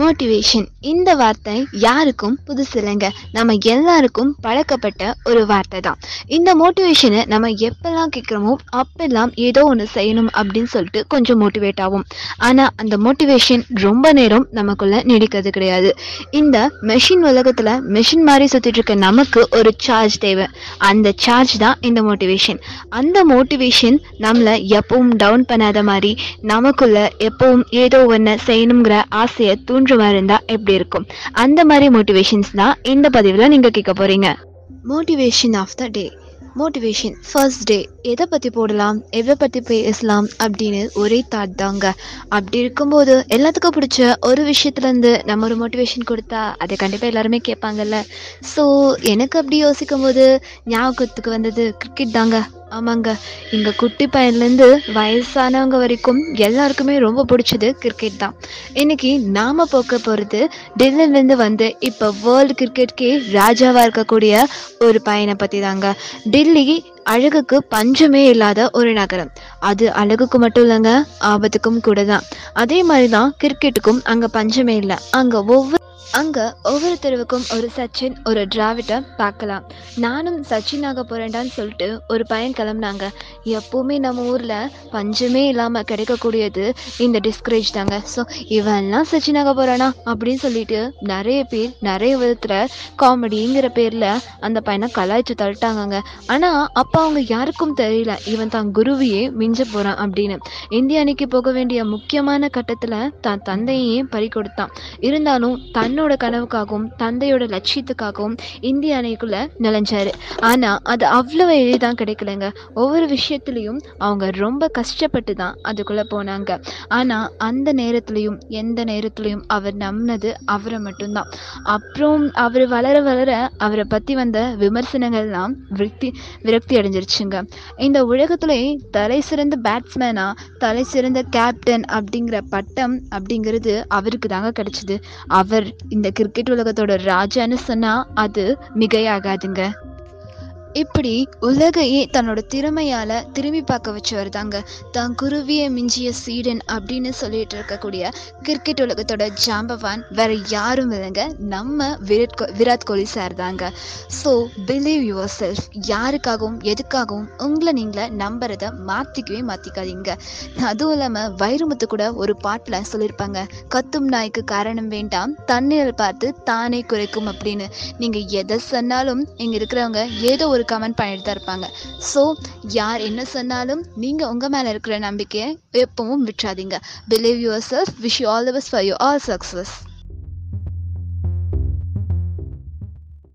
Motivation இந்த வார்த்தை யாருக்கும் புதுசு இல்லைங்க நம்ம எல்லாருக்கும் பழக்கப்பட்ட ஒரு வார்த்தை தான். இந்த மோட்டிவேஷனை நம்ம எப்பெல்லாம் கேட்குறோமோ அப்பெல்லாம் ஏதோ ஒன்று செய்யணும் அப்படின்னு சொல்லிட்டு கொஞ்சம் மோட்டிவேட் ஆகும் ஆனால் அந்த மோட்டிவேஷன் ரொம்ப நேரம் நமக்குள்ளே நீடிக்கிறது கிடையாது. இந்த மெஷின் உலகத்தில் மெஷின் மாதிரி சுற்றிட்டு இருக்க நமக்கு ஒரு சார்ஜ் தேவை. அந்த சார்ஜ் தான் இந்த மோட்டிவேஷன் அந்த மோட்டிவேஷன் நம்மளை எப்பவும் டவுன் பண்ணாத மாதிரி நமக்குள்ளே எப்பவும் ஏதோ ஒன்று செய்யணுங்கிற ஆசையை தூண் மாதிரி இருந்தால் எப்படி இருக்கும்? அந்த மாதிரி மோட்டிவேஷன்ஸ் தான் இந்த பதிவில் நீங்கள் கேட்க போகிறீங்க motivation of the day motivation first day எதை பற்றி போடலாம்? எதை பற்றி பேசலாம்? அப்படின்னு ஒரே தாட் தாங்க. அப்படி இருக்கும்போது எல்லாத்துக்கும் பிடிச்ச ஒரு விஷயத்துலேருந்து நம்ம ஒரு மோட்டிவேஷன் கொடுத்தா அதை கண்டிப்பாக எல்லாருமே கேட்பாங்கல்ல. ஸோ எனக்கு அப்படி யோசிக்கும் போது ஞாபகத்துக்கு வந்தது கிரிக்கெட் தாங்க. ஆமாங்க. எங்கள் குட்டி பையன்லேருந்து வயசானவங்க வரைக்கும் எல்லாருக்குமே ரொம்ப பிடிச்சது கிரிக்கெட் தான். இன்னைக்கு நாம போக்க போகிறது டெல்லிலேருந்து வந்து இப்போ வேர்ல்டு கிரிக்கெட்கே ராஜாவாக இருக்கக்கூடிய ஒரு பையனை பற்றி தாங்க டெல்லி அழகுக்கு பஞ்சமே இல்லாத ஒரு நகரம். அது அழகுக்கு மட்டும் இல்லைங்க ஆபத்துக்கும் கூட தான். அதே மாதிரி தான் கிரிக்கெட்டுக்கும் அங்கே பஞ்சமே இல்லை. அங்கே ஒவ்வொரு அங்கே ஒவ்வொரு தெருவுக்கும் ஒரு சச்சின் ஒரு டிராவிட்டை பார்க்கலாம். நானும் சச்சின் ஆக போகிறேன்டான்னு சொல்லிட்டு ஒரு பையன் கிளம்புனாங்க. எப்போவுமே நம்ம ஊரில் பஞ்சமே இல்லாமல் கிடைக்கக்கூடியது இந்த டிஸ்கரேஜ் தாங்க. ஸோ இவன்லாம் சச்சின் ஆக போகிறானா அப்படின்னு சொல்லிட்டு நிறைய பேர் நிறைய விதத்தில் காமெடிங்கிற பேரில் அந்த பையனை கலாய்ச்சி தள்ளிட்டாங்கங்க. ஆனால் அப்போ அவங்க யாருக்கும் தெரியல. இவன் தான் குருவியே மிஞ்ச போகிறான் அப்படின்னு. இந்திய அணிக்கு போக வேண்டிய முக்கியமான கட்டத்தில் தான் தந்தையே பறி கொடுத்தான். இருந்தாலும் தன்னோட கனவுக்காகவும் தந்தையோட லட்சியத்துக்காகவும் இந்திய அணிக்குள்ள நுழைஞ்சாரு. ஆனா அது அவ்வளவு எளிதான் கிடைக்கலங்க. ஒவ்வொரு விஷயத்துலையும் அவங்க ரொம்ப கஷ்டப்பட்டு தான் அதுக்குள்ள போனாங்க. ஆனா அந்த நேரத்துலையும் எந்த நேரத்துலையும் அவர் நம்பினது அவரை மட்டும்தான். அப்புறம் அவர் வளர வளர அவரை பத்தி வந்த விமர்சனங்கள்லாம் விரக்தி விரக்தி அடைஞ்சிருச்சுங்க. இந்த உலகத்திலே தலை சிறந்த பேட்ஸ்மேனா தலை சிறந்த கேப்டன் அப்படிங்கிற பட்டம் அப்படிங்கிறது அவருக்கு தாங்க கிடைச்சது. அவர் இந்த கிரிக்கெட் உலகத்தோட ராஜான்னு சொன்னா அது மிகையாகாதுங்க. இப்படி உலகையே தன்னோட திறமையால திரும்பி பார்க்க வச்சு வருதாங்க. தான் குருவிய மிஞ்சிய சீடன் அப்படின்னு சொல்லிட்டு இருக்கக்கூடிய கிரிக்கெட் உலகத்தோட ஜாம்பவான் வேற யாரும் இல்லைங்க. நம்ம விராட் கோ விராட் கோலி சார் தாங்க. ஸோ பிலீவ் யுவர் செல்ஃப் யாருக்காகவும் எதுக்காகவும் உங்களை நீங்களை நம்புறத மாற்றிக்கவே மாற்றிக்காதீங்க அதுவும் இல்லாமல் வைரமுத்து கூட ஒரு பாட்டில் சொல்லியிருப்பாங்க கத்தும் நாய்க்கு காரணம் வேண்டாம். தண்ணீரை பார்த்து தானே குறைக்கும் அப்படின்னு. நீங்கள் எதை சொன்னாலும் இங்கே இருக்கிறவங்க ஏதோ ஒரு ஒரு கமெண்ட் பண்ணிட்டு தான் இருப்பாங்க. ஸோ யார் என்ன சொன்னாலும் நீங்கள் உங்கள் மேலே இருக்கிற நம்பிக்கையை எப்பவும் விட்டுறாதீங்க. Believe yourself wish you all the best for you all success